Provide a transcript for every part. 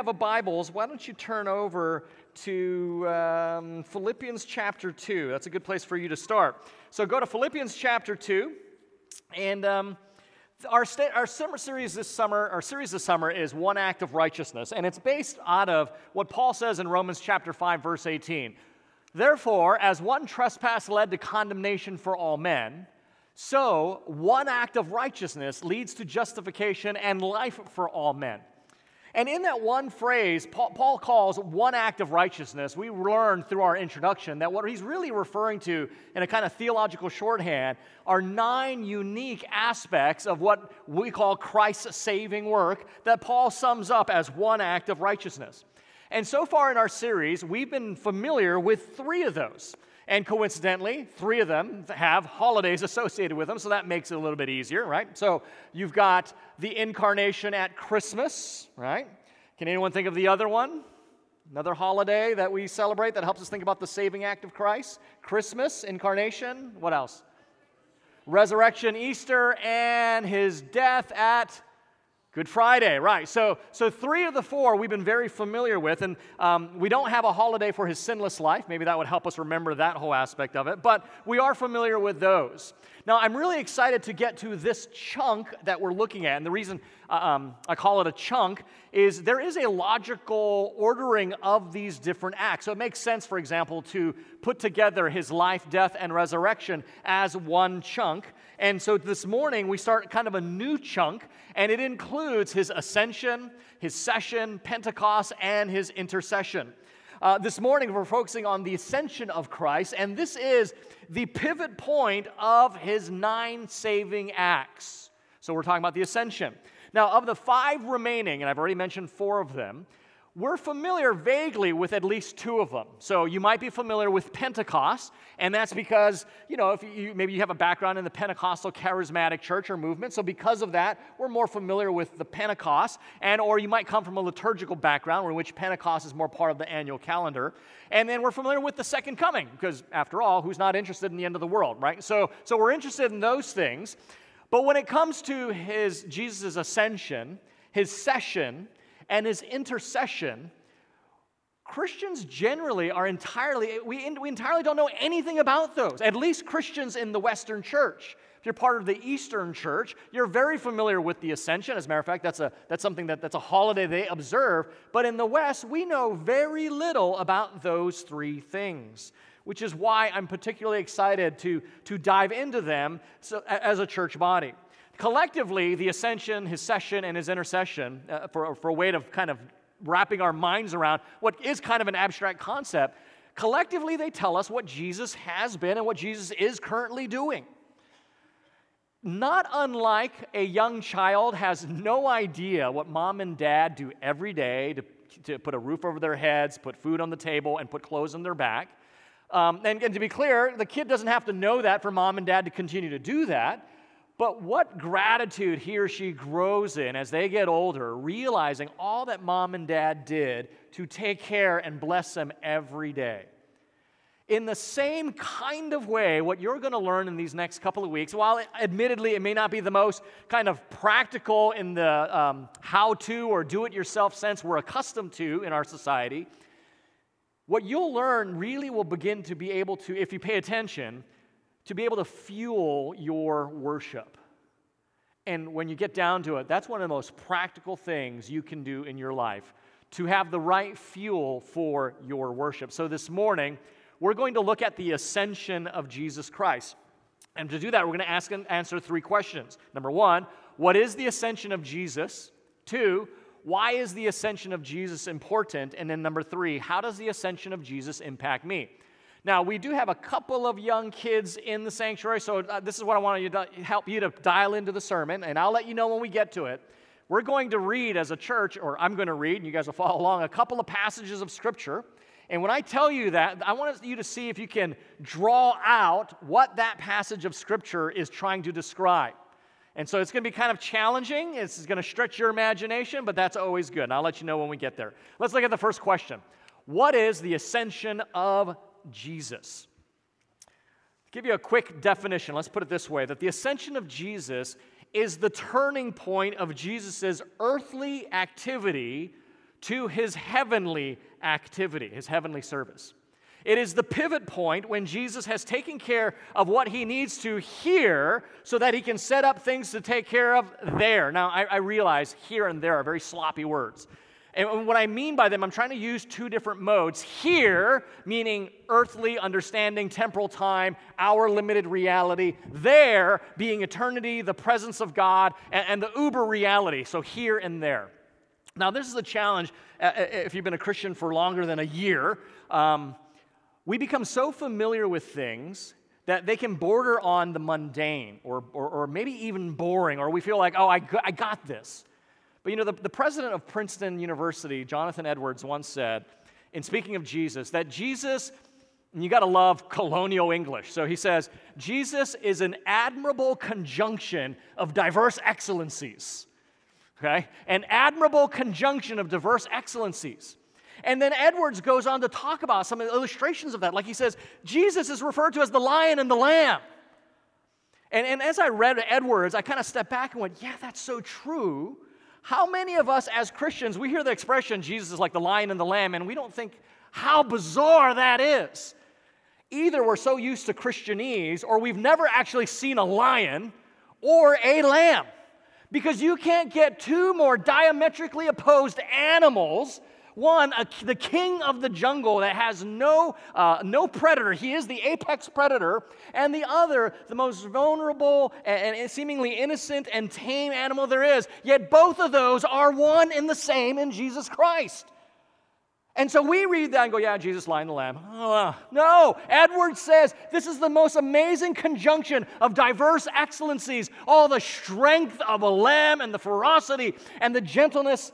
have a Bibles, why don't you turn over to um, Philippians chapter 2? That's a good place for you to start. So go to Philippians chapter 2, and um, our, our summer series this summer, our series this summer is One Act of Righteousness, and it's based out of what Paul says in Romans chapter 5, verse 18. Therefore, as one trespass led to condemnation for all men, so one act of righteousness leads to justification and life for all men. And in that one phrase, Paul, calls one act of righteousness, we learned through our introduction that what he's really referring to in a kind of theological shorthand are nine unique aspects of what we call Christ's saving work that Paul sums up as one act of righteousness. And so far in our series, we've been familiar with three of those. And coincidentally, three of them have holidays associated with them, so that makes it a little bit easier, right? So you've got the incarnation at Christmas, right? Can anyone think of the other one? Another holiday that we celebrate that helps us think about the saving act of Christ? Christmas, incarnation, what else? Resurrection, Easter, and his death at Good Friday, right. So, so three of the four we've been very familiar with, and um, we don't have a holiday for his sinless life. Maybe that would help us remember that whole aspect of it, but we are familiar with those. Now, I'm really excited to get to this chunk that we're looking at, and the reason uh, um, I call it a chunk is there is a logical ordering of these different acts. So it makes sense, for example, to put together his life, death, and resurrection as one chunk. And so this morning we start kind of a new chunk, and it includes his ascension, his session, Pentecost, and his intercession. Uh, this morning we're focusing on the ascension of Christ, and this is the pivot point of his nine saving acts. So we're talking about the ascension. Now, of the five remaining, and I've already mentioned four of them, we're familiar vaguely with at least two of them. So you might be familiar with Pentecost, and that's because, you know, if you maybe you have a background in the Pentecostal charismatic church or movement, so because of that, we're more familiar with the Pentecost, and or you might come from a liturgical background in which Pentecost is more part of the annual calendar. And then we're familiar with the second coming, because after all, who's not interested in the end of the world, right? So so we're interested in those things. But when it comes to his Jesus' ascension, his session, and his intercession, Christians generally are entirely, we, we entirely don't know anything about those, at least Christians in the Western church. If you're part of the Eastern church, you're very familiar with the ascension. As a matter of fact, that's, a, that's something that, that's a holiday they observe. But in the West, we know very little about those three things, which is why I'm particularly excited to, to dive into them so, as a church body collectively, the ascension, his session, and his intercession, uh, for, for a way of kind of wrapping our minds around what is kind of an abstract concept, collectively they tell us what Jesus has been and what Jesus is currently doing. Not unlike a young child has no idea what mom and dad do every day to, to put a roof over their heads, put food on the table, and put clothes on their back. Um, and, and to be clear, the kid doesn't have to know that for mom and dad to continue to do that. But what gratitude he or she grows in as they get older, realizing all that mom and dad did to take care and bless them every day. In the same kind of way, what you're going to learn in these next couple of weeks, while admittedly it may not be the most kind of practical in the um, how to or do it yourself sense we're accustomed to in our society, what you'll learn really will begin to be able to, if you pay attention, to be able to fuel your worship. And when you get down to it, that's one of the most practical things you can do in your life to have the right fuel for your worship. So this morning, we're going to look at the ascension of Jesus Christ. And to do that, we're going to ask and answer three questions. Number one, what is the ascension of Jesus? Two, why is the ascension of Jesus important? And then number three, how does the ascension of Jesus impact me? Now, we do have a couple of young kids in the sanctuary, so uh, this is what I want to help you to dial into the sermon, and I'll let you know when we get to it. We're going to read as a church, or I'm going to read, and you guys will follow along, a couple of passages of Scripture. And when I tell you that, I want you to see if you can draw out what that passage of Scripture is trying to describe. And so it's going to be kind of challenging. It's going to stretch your imagination, but that's always good. And I'll let you know when we get there. Let's look at the first question What is the ascension of Jesus. To give you a quick definition, let's put it this way that the ascension of Jesus is the turning point of Jesus' earthly activity to his heavenly activity, his heavenly service. It is the pivot point when Jesus has taken care of what he needs to here so that he can set up things to take care of there. Now, I, I, realize here and there are very sloppy words. And what I mean by them, I'm trying to use two different modes. Here, meaning earthly understanding, temporal time, our limited reality. There, being eternity, the presence of God, and, and the uber reality. So here and there. Now, this is a challenge uh, uh, if you've been a Christian for longer than a year. Um, we become so familiar with things that they can border on the mundane or, or, or maybe even boring, or we feel like, oh, I, I got this. But you know, the, the president of Princeton University, Jonathan Edwards, once said, in speaking of Jesus, that Jesus, you got to love colonial English. So he says, Jesus is an admirable conjunction of diverse excellencies. Okay? An admirable conjunction of diverse excellencies. And then Edwards goes on to talk about some illustrations of that. Like he says, Jesus is referred to as the lion and the lamb. And, and as I read Edwards, I kind of stepped back and went, yeah, that's so true. How many of us as Christians, we hear the expression, Jesus is like the lion and the lamb, and we don't think how bizarre that is. Either we're so used to Christianese, or we've never actually seen a lion or a lamb. Because you can't get two more diametrically opposed animals one, a, the king of the jungle that has no, uh, no predator. He is the apex predator. And the other, the most vulnerable and, and seemingly innocent and tame animal there is. Yet both of those are one and the same in Jesus Christ. And so we read that and go, yeah, Jesus lying the lamb. Oh, no, Edwards says this is the most amazing conjunction of diverse excellencies, all the strength of a lamb and the ferocity and the gentleness.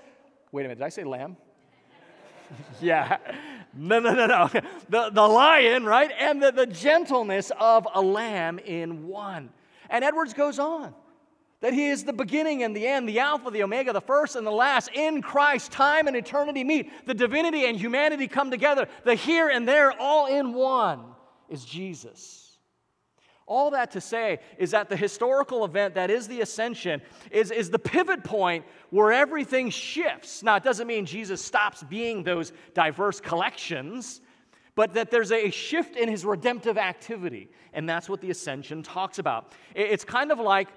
Wait a minute, did I say lamb? yeah. No, no, no, no. The, the lion, right? And the, the gentleness of a lamb in one. And Edwards goes on that he is the beginning and the end, the Alpha, the Omega, the first and the last. In Christ, time and eternity meet. The divinity and humanity come together. The here and there, all in one, is Jesus. All that to say is that the historical event that is the ascension is, is the pivot point where everything shifts. Now, it doesn't mean Jesus stops being those diverse collections, but that there's a shift in his redemptive activity. And that's what the ascension talks about. It's kind of like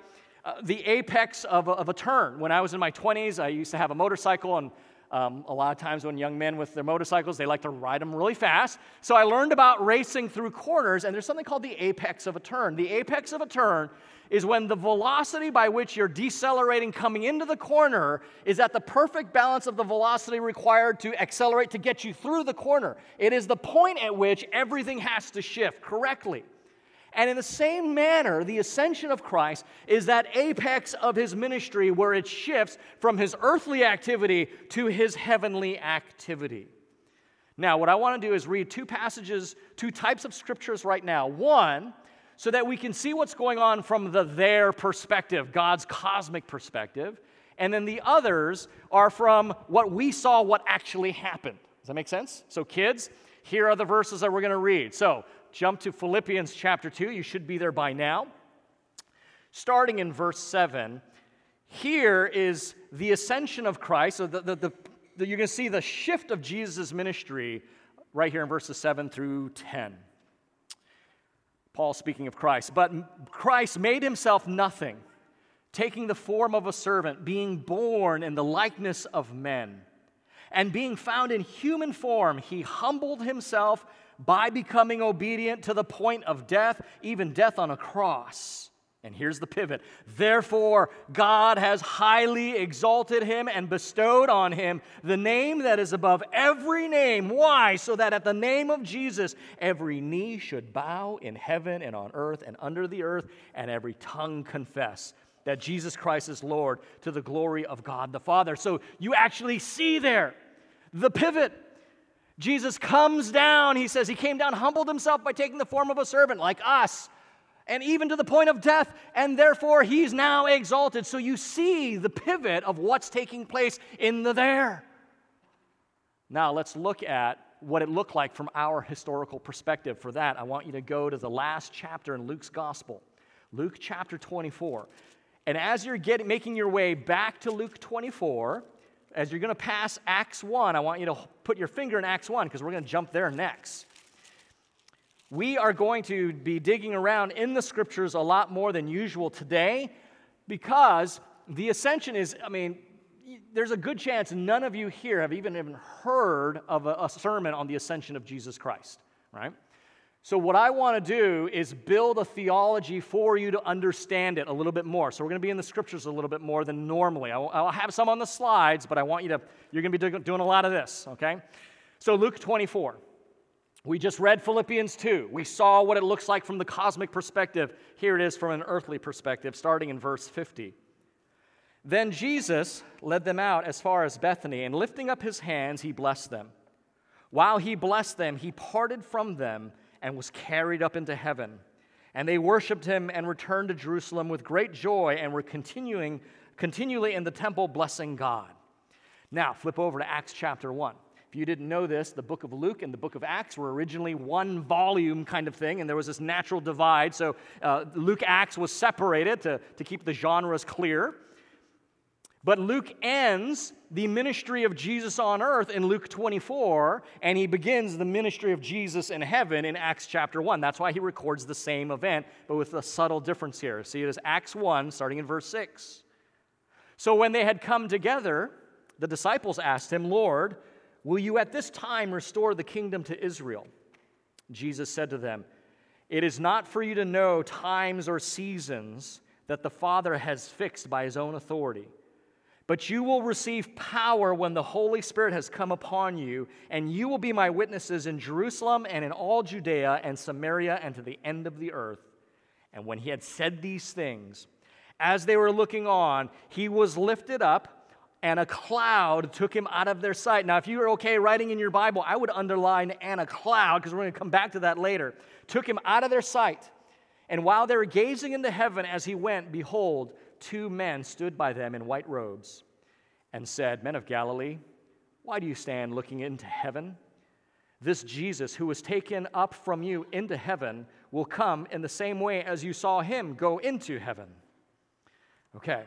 uh, the apex of a, of a turn. When I was in my 20s, I used to have a motorcycle and um, a lot of times when young men with their motorcycles, they like to ride them really fast. So I learned about racing through corners, and there's something called the apex of a turn. The apex of a turn is when the velocity by which you're decelerating coming into the corner is at the perfect balance of the velocity required to accelerate to get you through the corner. It is the point at which everything has to shift correctly. And in the same manner, the ascension of Christ is that apex of his ministry where it shifts from his earthly activity to his heavenly activity. Now, what I want to do is read two passages, two types of scriptures right now. One, so that we can see what's going on from the there perspective, God's cosmic perspective. And then the others are from what we saw, what actually happened. Does that make sense? So, kids, here are the verses that we're going to read. So, jump to Philippians chapter 2. You should be there by now. Starting in verse 7, here is the ascension of Christ. So the, the, the, the going to see the shift of Jesus' ministry right here in verses 7 through 10. Paul speaking of Christ. But Christ made himself nothing, taking the form of a servant, being born in the likeness of men. And being found in human form, he humbled himself by becoming obedient to the point of death, even death on a cross. And here's the pivot. Therefore, God has highly exalted him and bestowed on him the name that is above every name. Why? So that at the name of Jesus, every knee should bow in heaven and on earth and under the earth, and every tongue confess that Jesus Christ is Lord to the glory of God the Father. So you actually see there the pivot. Jesus comes down. He says he came down, humbled himself by taking the form of a servant like us, and even to the point of death, and therefore he's now exalted. So you see the pivot of what's taking place in the there. Now let's look at what it looked like from our historical perspective. For that, I want you to go to the last chapter in Luke's gospel, Luke chapter 24. And as you're getting, making your way back to Luke 24, as you're going to pass Acts 1, I want you to put your finger in Acts 1 because we're going to jump there next. We are going to be digging around in the scriptures a lot more than usual today because the ascension is, I mean, there's a good chance none of you here have even, even heard of a, a sermon on the ascension of Jesus Christ, right? So, what I want to do is build a theology for you to understand it a little bit more. So, we're going to be in the scriptures a little bit more than normally. I'll, have some on the slides, but I want you to, you're going to be doing a lot of this, okay? So, Luke 24. We just read Philippians 2. We saw what it looks like from the cosmic perspective. Here it is from an earthly perspective, starting in verse 50. Then Jesus led them out as far as Bethany, and lifting up his hands, he blessed them. While he blessed them, he parted from them and was carried up into heaven. And they worshiped him and returned to Jerusalem with great joy and were continuing continually in the temple blessing God. Now, flip over to Acts chapter 1. If you didn't know this, the book of Luke and the book of Acts were originally one volume kind of thing, and there was this natural divide. So uh, Luke Acts was separated to, to keep the genres clear. But Luke ends the ministry of Jesus on earth in Luke 24, and he begins the ministry of Jesus in heaven in Acts chapter 1. That's why he records the same event, but with a subtle difference here. See, it is Acts 1, starting in verse 6. So when they had come together, the disciples asked him, Lord, will you at this time restore the kingdom to Israel? Jesus said to them, It is not for you to know times or seasons that the Father has fixed by his own authority but you will receive power when the Holy Spirit has come upon you, and you will be my witnesses in Jerusalem and in all Judea and Samaria and to the end of the earth. And when he had said these things, as they were looking on, he was lifted up, and a cloud took him out of their sight. Now, if you are okay writing in your Bible, I would underline and a cloud, because we're going to come back to that later. Took him out of their sight. And while they were gazing into heaven as he went, behold, two men stood by them in white robes and said, Men of Galilee, why do you stand looking into heaven? This Jesus, who was taken up from you into heaven, will come in the same way as you saw him go into heaven. Okay,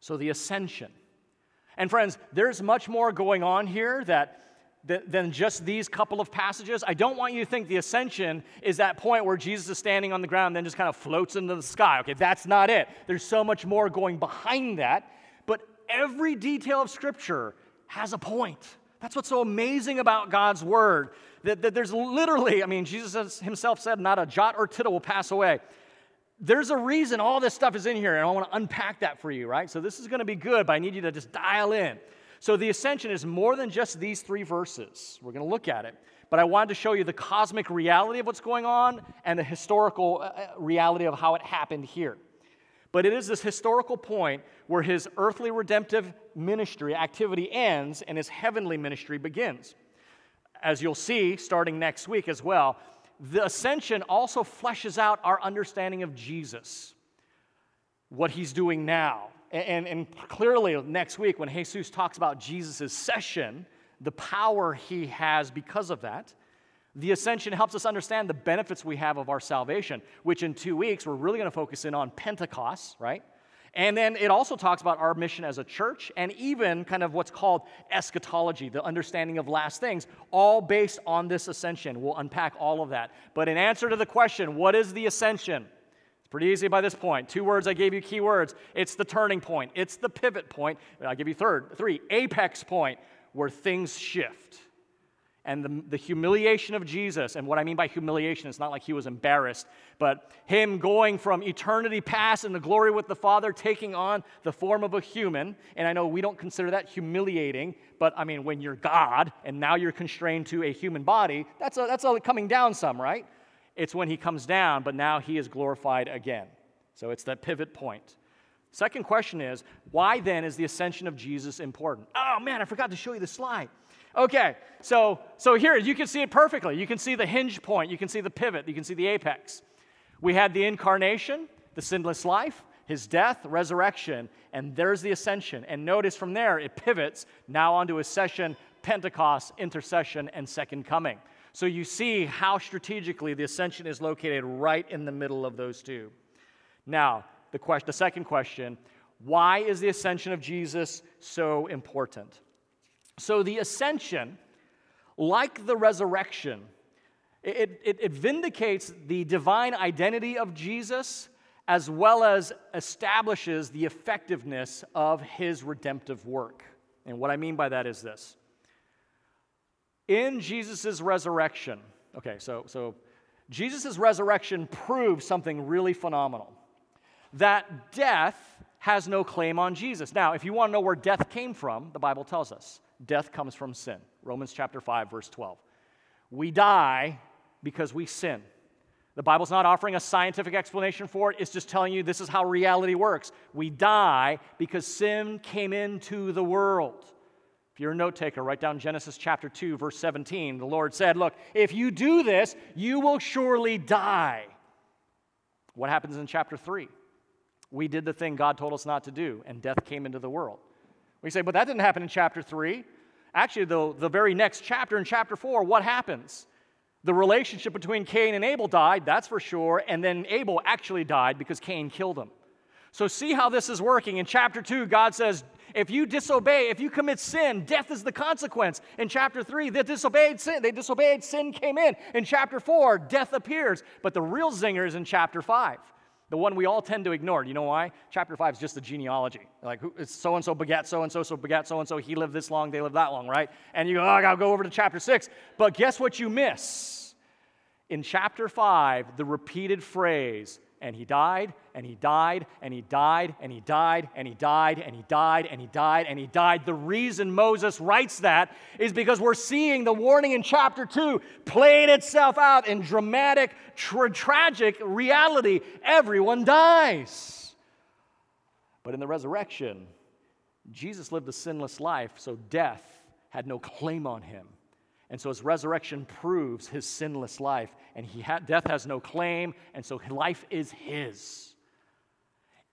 so the ascension. And friends, there's much more going on here that than just these couple of passages. I don't want you to think the ascension is that point where Jesus is standing on the ground and then just kind of floats into the sky. Okay, that's not it. There's so much more going behind that. But every detail of Scripture has a point. That's what's so amazing about God's Word. That, that there's literally, I mean, Jesus himself said, not a jot or tittle will pass away. There's a reason all this stuff is in here, and I want to unpack that for you, right? So this is going to be good, but I need you to just dial in. So the ascension is more than just these three verses. We're going to look at it. But I wanted to show you the cosmic reality of what's going on and the historical uh, uh, reality of how it happened here. But it is this historical point where his earthly redemptive ministry activity ends and his heavenly ministry begins. As you'll see starting next week as well, the ascension also fleshes out our understanding of Jesus, what he's doing now, and, and clearly, next week, when Jesus talks about Jesus' session, the power he has because of that, the ascension helps us understand the benefits we have of our salvation, which in two weeks, we're really going to focus in on Pentecost, right? And then it also talks about our mission as a church and even kind of what's called eschatology, the understanding of last things, all based on this ascension. We'll unpack all of that. But in answer to the question, what is the ascension? It's pretty easy by this point. Two words I gave you key words. It's the turning point, it's the pivot point. I'll give you third, three, apex point where things shift. And the, the humiliation of Jesus, and what I mean by humiliation, it's not like he was embarrassed, but him going from eternity past in the glory with the Father, taking on the form of a human. And I know we don't consider that humiliating, but I mean, when you're God and now you're constrained to a human body, that's a, that's a coming down some, right? It's when he comes down, but now he is glorified again. So it's that pivot point. Second question is why then is the ascension of Jesus important? Oh man, I forgot to show you the slide. Okay, so so here you can see it perfectly. You can see the hinge point, you can see the pivot, you can see the apex. We had the incarnation, the sinless life, his death, resurrection, and there's the ascension. And notice from there it pivots now onto his session, Pentecost, intercession, and second coming. So you see how strategically the ascension is located right in the middle of those two. Now, the, question, the second question why is the ascension of Jesus so important? So, the ascension, like the resurrection, it, it, it, vindicates the divine identity of Jesus as well as establishes the effectiveness of his redemptive work. And what I mean by that is this in Jesus' resurrection, okay, so, so Jesus' resurrection proves something really phenomenal that death has no claim on Jesus. Now, if you want to know where death came from, the Bible tells us death comes from sin. Romans chapter 5, verse 12. We die because we sin. The Bible's not offering a scientific explanation for it, it's just telling you this is how reality works. We die because sin came into the world. If you're a note taker, write down Genesis chapter 2, verse 17. The Lord said, Look, if you do this, you will surely die. What happens in chapter 3? We did the thing God told us not to do, and death came into the world. We say, But that didn't happen in chapter 3. Actually, the, the very next chapter, in chapter 4, what happens? The relationship between Cain and Abel died, that's for sure, and then Abel actually died because Cain killed him. So, see how this is working. In chapter 2, God says, if you disobey, if you commit sin, death is the consequence. In chapter 3, they disobeyed sin. They disobeyed, sin came in. In chapter 4, death appears. But the real zinger is in chapter 5. The one we all tend to ignore. You know why? Chapter 5 is just a genealogy. Like, so and so begat so and so, so begat so and so. He lived this long, they lived that long, right? And you go, oh, I gotta go over to chapter 6. But guess what you miss? In chapter 5, the repeated phrase, and he died, and he died, and he died, and he died, and he died, and he died, and he died, and he died. The reason Moses writes that is because we're seeing the warning in chapter 2 playing itself out in dramatic, tra- tragic reality. Everyone dies. But in the resurrection, Jesus lived a sinless life, so death had no claim on him. And so his resurrection proves his sinless life, and he ha- death has no claim, and so life is his.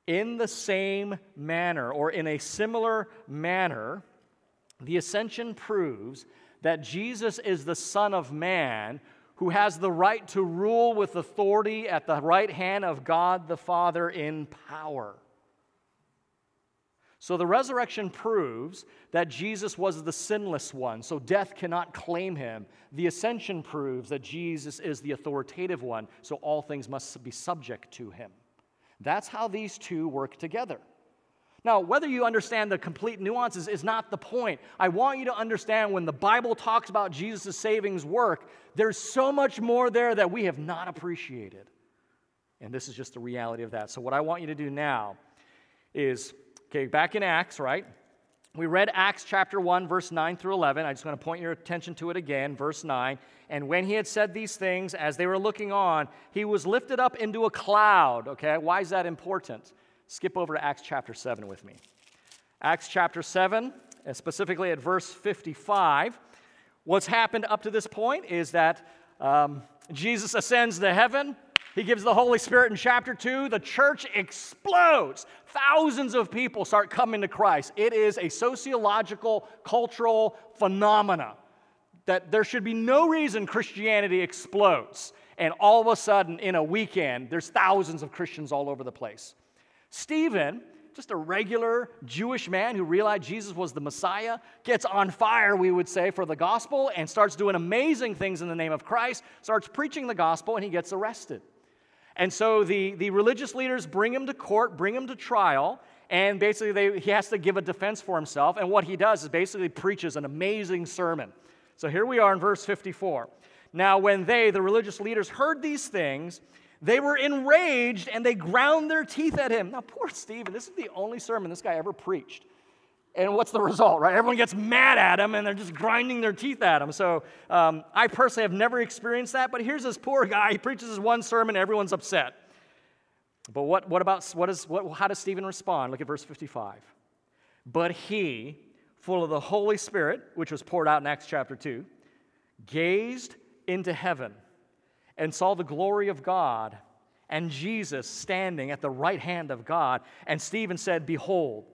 In the same manner, or in a similar manner, the ascension proves that Jesus is the Son of Man who has the right to rule with authority at the right hand of God the Father in power. So the resurrection proves that Jesus was the sinless one, so death cannot claim him. The ascension proves that Jesus is the authoritative one, so all things must be subject to him. That's how these two work together. Now, whether you understand the complete nuances is not the point. I want you to understand when the Bible talks about Jesus' savings work, there's so much more there that we have not appreciated. And this is just the reality of that. So, what I want you to do now is Okay, back in Acts, right? We read Acts chapter 1, verse 9 through 11. I just want to point your attention to it again, verse 9. And when he had said these things, as they were looking on, he was lifted up into a cloud. Okay, why is that important? Skip over to Acts chapter 7 with me. Acts chapter 7, and specifically at verse 55. What's happened up to this point is that um, Jesus ascends to heaven. He gives the Holy Spirit in chapter 2. The church explodes. Thousands of people start coming to Christ. It is a sociological, cultural phenomena that there should be no reason Christianity explodes. And all of a sudden, in a weekend, there's thousands of Christians all over the place. Stephen, just a regular Jewish man who realized Jesus was the Messiah, gets on fire, we would say, for the gospel and starts doing amazing things in the name of Christ, starts preaching the gospel, and he gets arrested. And so the, the religious leaders bring him to court, bring him to trial, and basically they, he has to give a defense for himself. And what he does is basically preaches an amazing sermon. So here we are in verse 54. Now, when they, the religious leaders, heard these things, they were enraged and they ground their teeth at him. Now, poor Stephen, this is the only sermon this guy ever preached. And what's the result, right? Everyone gets mad at him and they're just grinding their teeth at him. So um, I personally have never experienced that, but here's this poor guy. He preaches his one sermon, everyone's upset. But what, what about, what is, what, how does Stephen respond? Look at verse 55. But he, full of the Holy Spirit, which was poured out in Acts chapter 2, gazed into heaven and saw the glory of God and Jesus standing at the right hand of God. And Stephen said, Behold,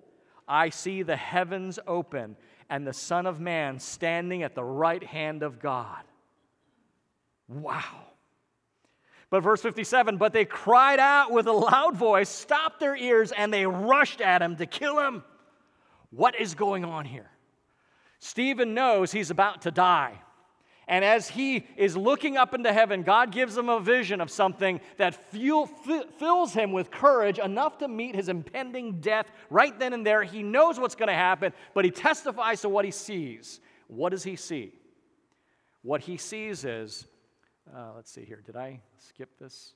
I see the heavens open and the Son of Man standing at the right hand of God. Wow. But verse 57 But they cried out with a loud voice, stopped their ears, and they rushed at him to kill him. What is going on here? Stephen knows he's about to die. And as he is looking up into heaven, God gives him a vision of something that fuel, fills him with courage enough to meet his impending death right then and there. He knows what's going to happen, but he testifies to what he sees. What does he see? What he sees is, uh, let's see here, did I skip this?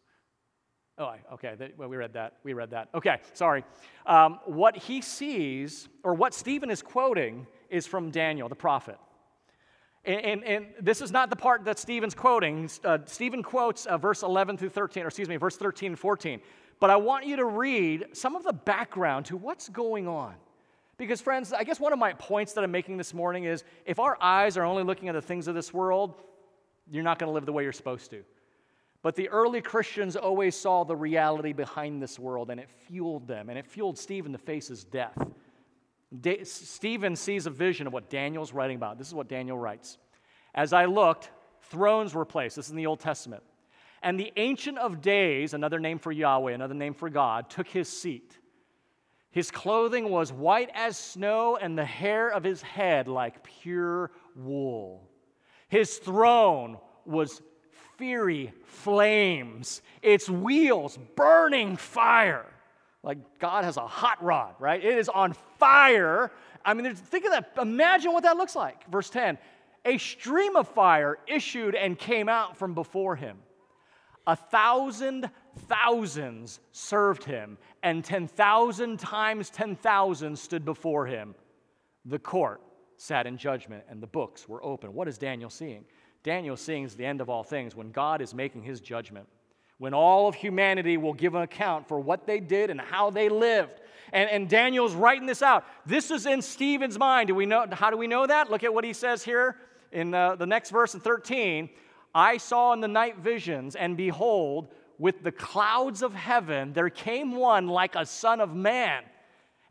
Oh, okay. Well, we read that. We read that. Okay, sorry. Um, what he sees, or what Stephen is quoting, is from Daniel, the prophet. And, and, and this is not the part that Stephen's quoting. Uh, Stephen quotes uh, verse 11 through 13, or excuse me, verse 13 and 14. But I want you to read some of the background to what's going on. Because, friends, I guess one of my points that I'm making this morning is if our eyes are only looking at the things of this world, you're not going to live the way you're supposed to. But the early Christians always saw the reality behind this world, and it fueled them, and it fueled Stephen to face his death. Da- Stephen sees a vision of what Daniel's writing about. This is what Daniel writes. As I looked, thrones were placed. This is in the Old Testament. And the Ancient of Days, another name for Yahweh, another name for God, took his seat. His clothing was white as snow, and the hair of his head like pure wool. His throne was fiery flames, its wheels burning fire. Like God has a hot rod, right? It is on fire. I mean, think of that. Imagine what that looks like. Verse 10 A stream of fire issued and came out from before him. A thousand thousands served him, and 10,000 times 10,000 stood before him. The court sat in judgment, and the books were open. What is Daniel seeing? Daniel seeing the end of all things when God is making his judgment, when all of humanity will give an account for what they did and how they lived. And, and Daniel's writing this out. This is in Stephen's mind. Do we know, how do we know that? Look at what he says here in uh, the next verse in 13. I saw in the night visions, and behold, with the clouds of heaven, there came one like a son of man.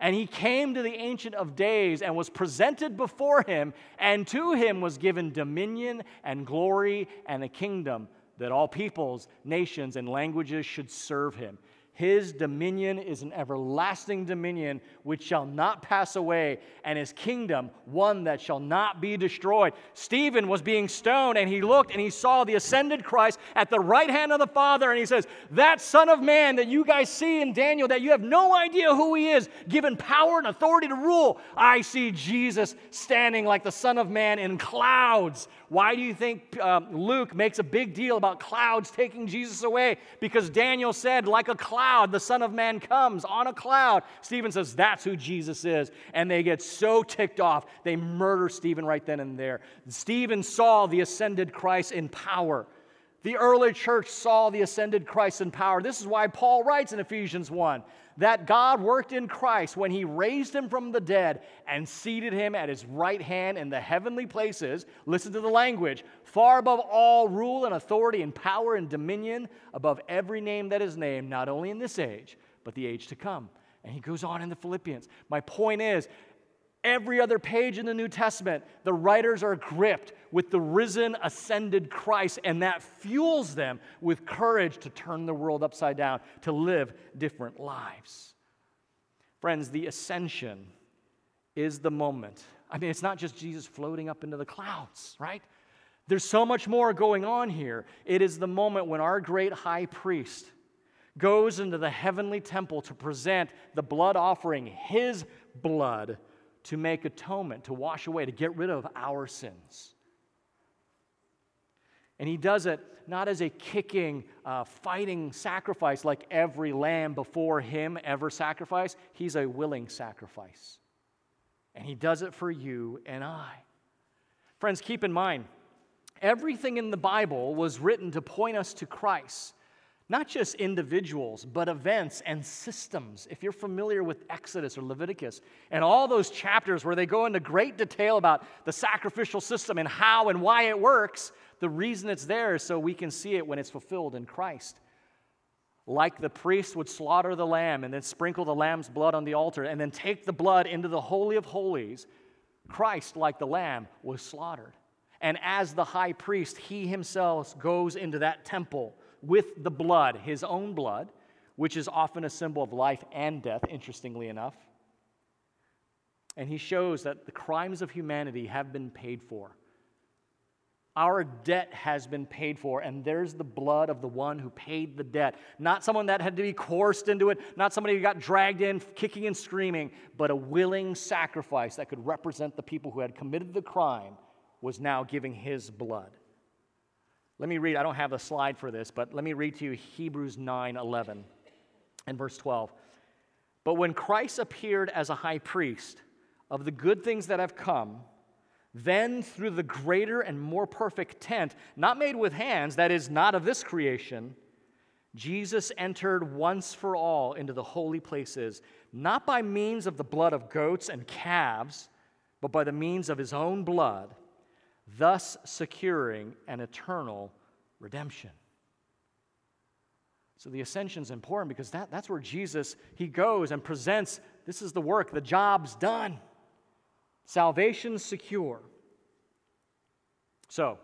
And he came to the Ancient of Days and was presented before him, and to him was given dominion and glory and a kingdom that all peoples, nations, and languages should serve him. His dominion is an everlasting dominion which shall not pass away, and his kingdom one that shall not be destroyed. Stephen was being stoned, and he looked and he saw the ascended Christ at the right hand of the Father, and he says, That Son of Man that you guys see in Daniel, that you have no idea who he is, given power and authority to rule, I see Jesus standing like the Son of Man in clouds. Why do you think um, Luke makes a big deal about clouds taking Jesus away? Because Daniel said, like a cloud, the Son of Man comes on a cloud. Stephen says, That's who Jesus is. And they get so ticked off, they murder Stephen right then and there. Stephen saw the ascended Christ in power. The early church saw the ascended Christ in power. This is why Paul writes in Ephesians 1 that God worked in Christ when he raised him from the dead and seated him at his right hand in the heavenly places. Listen to the language far above all rule and authority and power and dominion, above every name that is named, not only in this age, but the age to come. And he goes on in the Philippians. My point is, Every other page in the New Testament, the writers are gripped with the risen, ascended Christ, and that fuels them with courage to turn the world upside down, to live different lives. Friends, the ascension is the moment. I mean, it's not just Jesus floating up into the clouds, right? There's so much more going on here. It is the moment when our great high priest goes into the heavenly temple to present the blood offering, his blood to make atonement, to wash away, to get rid of our sins. And he does it not as a kicking, uh, fighting sacrifice like every lamb before him ever sacrificed. He's a willing sacrifice. And he does it for you and I. Friends, keep in mind, everything in the Bible was written to point us to Christ not just individuals, but events and systems. If you're familiar with Exodus or Leviticus and all those chapters where they go into great detail about the sacrificial system and how and why it works, the reason it's there is so we can see it when it's fulfilled in Christ. Like the priest would slaughter the lamb and then sprinkle the lamb's blood on the altar and then take the blood into the Holy of Holies, Christ, like the lamb, was slaughtered. And as the high priest, he himself goes into that temple with the blood, his own blood, which is often a symbol of life and death, interestingly enough. And he shows that the crimes of humanity have been paid for. Our debt has been paid for, and there's the blood of the one who paid the debt. Not someone that had to be coerced into it, not somebody who got dragged in, kicking and screaming, but a willing sacrifice that could represent the people who had committed the crime was now giving his blood. Let me read, I don't have a slide for this, but let me read to you Hebrews 9 11 and verse 12. But when Christ appeared as a high priest of the good things that have come, then, through the greater and more perfect tent, not made with hands, that is, not of this creation, Jesus entered once for all into the holy places, not by means of the blood of goats and calves, but by the means of his own blood, thus securing an eternal redemption. So the ascension is important because that, that's where Jesus he goes and presents this is the work, the job's done. Salvation secure. So,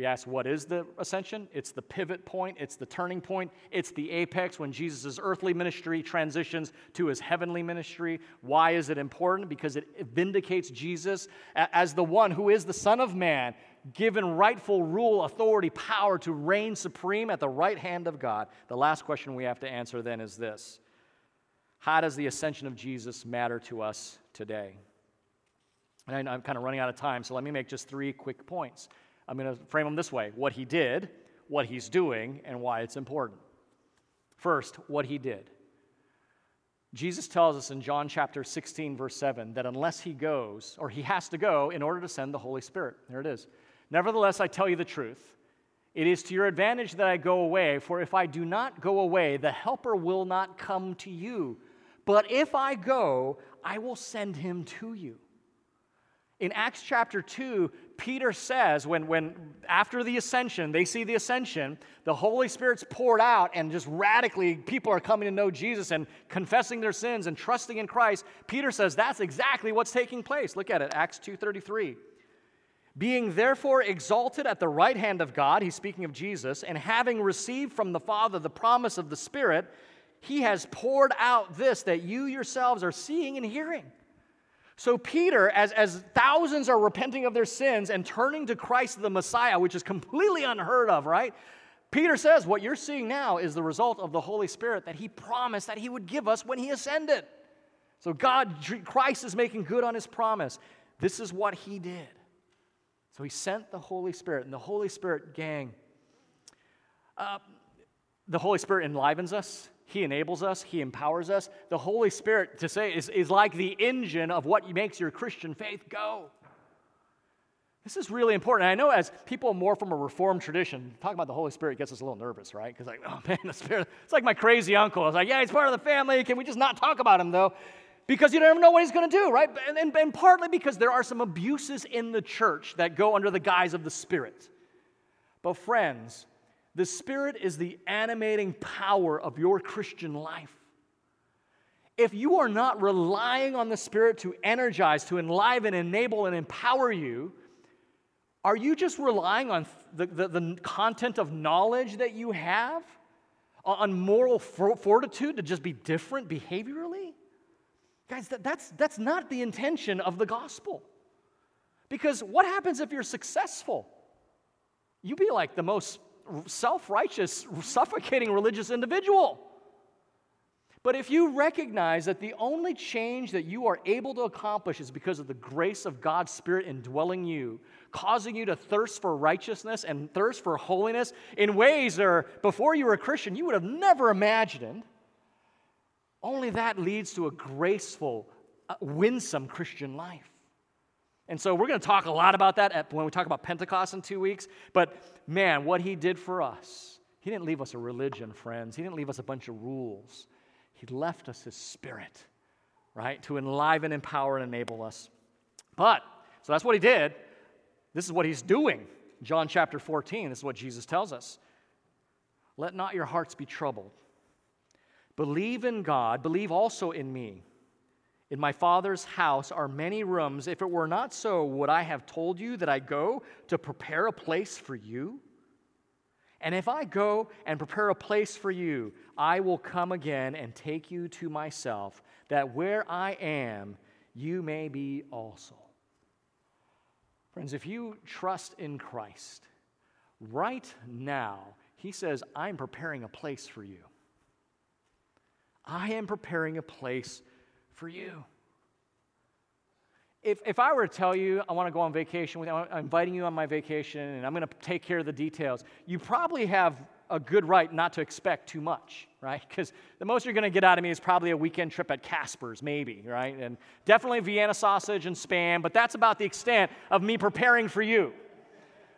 we ask, what is the ascension? It's the pivot point, it's the turning point, it's the apex when Jesus' earthly ministry transitions to his heavenly ministry. Why is it important? Because it vindicates Jesus as the one who is the Son of Man, given rightful rule, authority, power to reign supreme at the right hand of God. The last question we have to answer then is this How does the ascension of Jesus matter to us today? And I'm kind of running out of time, so let me make just three quick points. I'm going to frame them this way what he did, what he's doing, and why it's important. First, what he did. Jesus tells us in John chapter 16, verse 7, that unless he goes, or he has to go in order to send the Holy Spirit. There it is. Nevertheless, I tell you the truth. It is to your advantage that I go away, for if I do not go away, the Helper will not come to you. But if I go, I will send him to you. In Acts chapter 2, Peter says, when, when after the ascension, they see the ascension, the Holy Spirit's poured out, and just radically people are coming to know Jesus and confessing their sins and trusting in Christ. Peter says that's exactly what's taking place. Look at it, Acts 2:33. Being therefore exalted at the right hand of God, he's speaking of Jesus, and having received from the Father the promise of the Spirit, he has poured out this that you yourselves are seeing and hearing. So, Peter, as, as thousands are repenting of their sins and turning to Christ the Messiah, which is completely unheard of, right? Peter says, What you're seeing now is the result of the Holy Spirit that he promised that he would give us when he ascended. So, God, Christ is making good on his promise. This is what he did. So, he sent the Holy Spirit, and the Holy Spirit, gang, uh, the Holy Spirit enlivens us. He enables us, He empowers us. The Holy Spirit, to say, is, is like the engine of what makes your Christian faith go. This is really important. I know as people more from a Reformed tradition, talking about the Holy Spirit gets us a little nervous, right? Because, like, oh man, the Spirit, it's like my crazy uncle. It's like, yeah, he's part of the family. Can we just not talk about him, though? Because you never know what he's going to do, right? And, and, and partly because there are some abuses in the church that go under the guise of the Spirit. But, friends, the Spirit is the animating power of your Christian life. If you are not relying on the Spirit to energize, to enliven, enable, and empower you, are you just relying on the, the, the content of knowledge that you have? On moral fortitude to just be different behaviorally? Guys, that, that's, that's not the intention of the gospel. Because what happens if you're successful? You be like the most self righteous, suffocating religious individual. But if you recognize that the only change that you are able to accomplish is because of the grace of God's Spirit indwelling you, causing you to thirst for righteousness and thirst for holiness in ways that before you were a Christian you would have never imagined, only that leads to a graceful, uh, winsome Christian life. And so we're going to talk a lot about that at, when we talk about Pentecost in two weeks. But man, what he did for us, he didn't leave us a religion, friends. He didn't leave us a bunch of rules. He left us his spirit, right, to enliven, empower, and enable us. But, so that's what he did. This is what he's doing. John chapter 14, this is what Jesus tells us. Let not your hearts be troubled. Believe in God, believe also in me. In my Father's house are many rooms. If it were not so, would I have told you that I go to prepare a place for you? And if I go and prepare a place for you, I will come again and take you to myself, that where I am, you may be also. Friends, if you trust in Christ, right now, he says, I'm preparing a place for you. I am preparing a place for you. If, if I were to tell you I want to go on vacation with you, I'm inviting you on my vacation and I'm going to take care of the details, you probably have a good right not to expect too much, right? Because the most you're going to get out of me is probably a weekend trip at Casper's, maybe, right? And definitely Vienna sausage and spam, but that's about the extent of me preparing for you,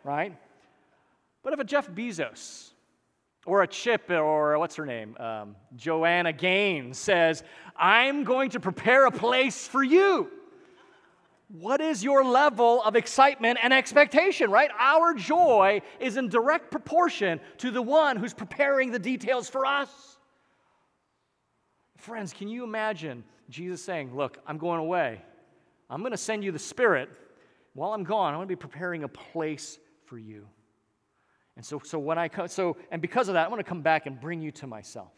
right? But if a Jeff Bezos or a Chip or what's her name, um, Joanna Gaines says, I'm going to prepare a place for you what is your level of excitement and expectation, right? Our joy is in direct proportion to the one who's preparing the details for us. Friends, can you imagine Jesus saying, Look, I'm going away. I'm going to send you the Spirit. While I'm gone, I'm going to be preparing a place for you. And so, so when I come, so, and because of that, I want to come back and bring you to myself.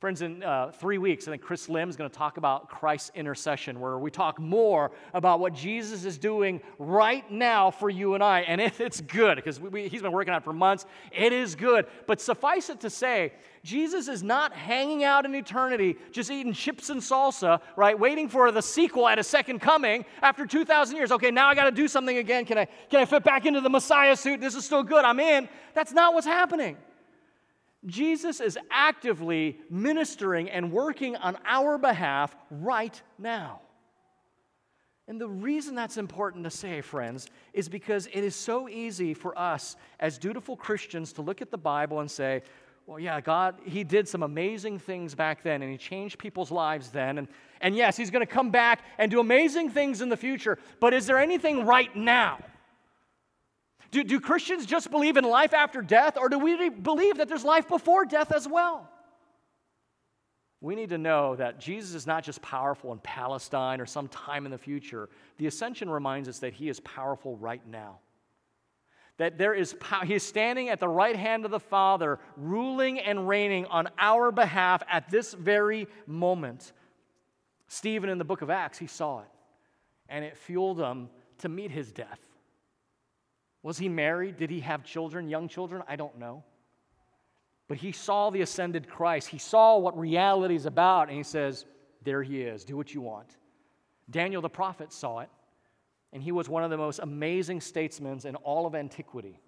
Friends, in uh, three weeks, I think Chris Lim is going to talk about Christ's intercession, where we talk more about what Jesus is doing right now for you and I. And it, it's good because he's been working on it for months. It is good. But suffice it to say, Jesus is not hanging out in eternity, just eating chips and salsa, right? Waiting for the sequel at a second coming after 2,000 years. Okay, now I got to do something again. Can I, can I fit back into the Messiah suit? This is still good. I'm in. That's not what's happening. Jesus is actively ministering and working on our behalf right now. And the reason that's important to say, friends, is because it is so easy for us as dutiful Christians to look at the Bible and say, well, yeah, God, He did some amazing things back then and He changed people's lives then. And, and yes, He's going to come back and do amazing things in the future. But is there anything right now? Do, do Christians just believe in life after death, or do we believe that there's life before death as well? We need to know that Jesus is not just powerful in Palestine or some time in the future. The ascension reminds us that he is powerful right now. That there is power, he is standing at the right hand of the Father, ruling and reigning on our behalf at this very moment. Stephen in the book of Acts, he saw it, and it fueled him to meet his death. Was he married? Did he have children, young children? I don't know. But he saw the ascended Christ. He saw what reality is about, and he says, There he is. Do what you want. Daniel the prophet saw it, and he was one of the most amazing statesmen in all of antiquity.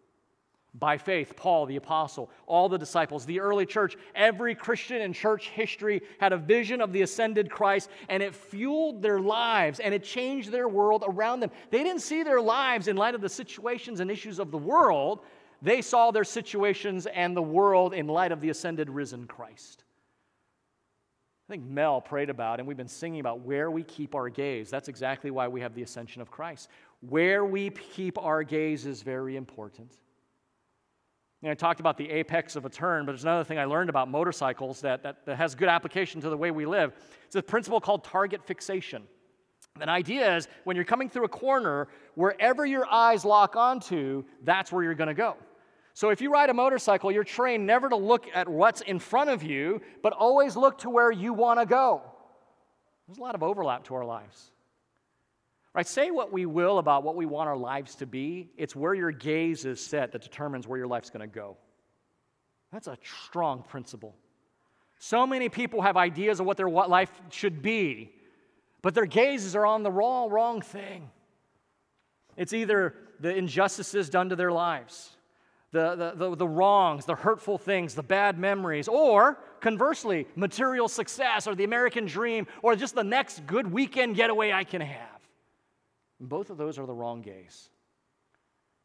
By faith, Paul the apostle, all the disciples, the early church, every Christian in church history had a vision of the ascended Christ, and it fueled their lives and it changed their world around them. They didn't see their lives in light of the situations and issues of the world, they saw their situations and the world in light of the ascended, risen Christ. I think Mel prayed about, and we've been singing about where we keep our gaze. That's exactly why we have the ascension of Christ. Where we keep our gaze is very important. You know, I talked about the apex of a turn, but there's another thing I learned about motorcycles that, that, that has good application to the way we live. It's a principle called target fixation. An idea is when you're coming through a corner, wherever your eyes lock onto, that's where you're going to go. So if you ride a motorcycle, you're trained never to look at what's in front of you, but always look to where you want to go. There's a lot of overlap to our lives. Right? Say what we will about what we want our lives to be. It's where your gaze is set that determines where your life's going to go. That's a strong principle. So many people have ideas of what their life should be, but their gazes are on the wrong, wrong thing. It's either the injustices done to their lives, the, the, the, the, wrongs, the hurtful things, the bad memories, or conversely, material success or the American dream or just the next good weekend getaway I can have. Both of those are the wrong gaze,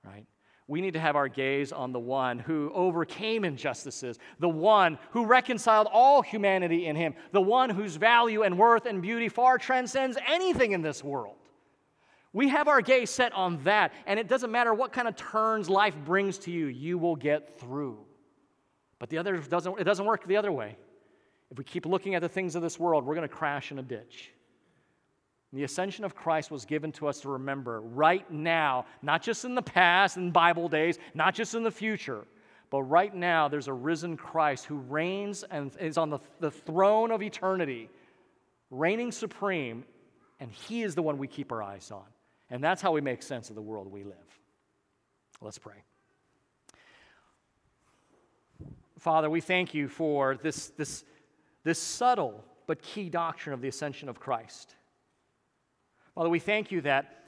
right? We need to have our gaze on the one who overcame injustices, the one who reconciled all humanity in him, the one whose value and worth and beauty far transcends anything in this world. We have our gaze set on that, and it doesn't matter what kind of turns life brings to you, you will get through. But the other doesn't, it doesn't work the other way. If we keep looking at the things of this world, we're going to crash in a ditch. The ascension of Christ was given to us to remember right now, not just in the past and Bible days, not just in the future, But right now, there's a risen Christ who reigns and is on the, the throne of eternity, reigning supreme, and he is the one we keep our eyes on. And that's how we make sense of the world we live. Let's pray. Father, we thank you for this, this, this subtle but key doctrine of the ascension of Christ. Father, we thank you that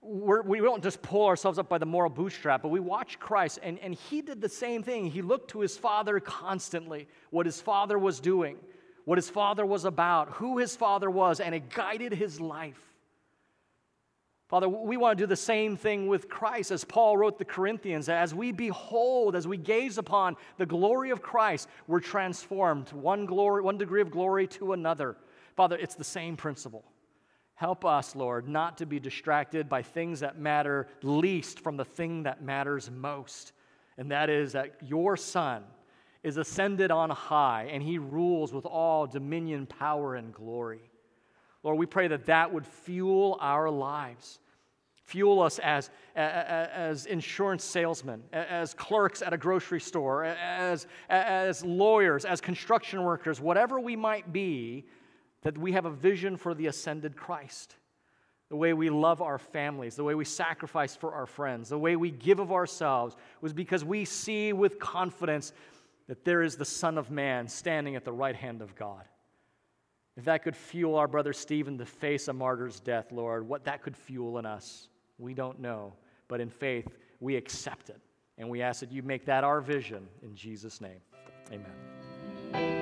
we're, we do not just pull ourselves up by the moral bootstrap, but we watch Christ, and, and he did the same thing. He looked to his Father constantly, what his Father was doing, what his Father was about, who his Father was, and it guided his life. Father, we want to do the same thing with Christ as Paul wrote the Corinthians. As we behold, as we gaze upon the glory of Christ, we're transformed one glory, one degree of glory to another. Father, it's the same principle. Help us, Lord, not to be distracted by things that matter least from the thing that matters most. And that is that your Son is ascended on high and he rules with all dominion, power, and glory. Lord, we pray that that would fuel our lives fuel us as, as insurance salesmen, as clerks at a grocery store, as, as lawyers, as construction workers, whatever we might be, that we have a vision for the ascended Christ. The way we love our families, the way we sacrifice for our friends, the way we give of ourselves was because we see with confidence that there is the Son of Man standing at the right hand of God. If that could fuel our brother Stephen to face a martyr's death, Lord, what that could fuel in us. We don't know, but in faith, we accept it. And we ask that you make that our vision in Jesus' name. Amen.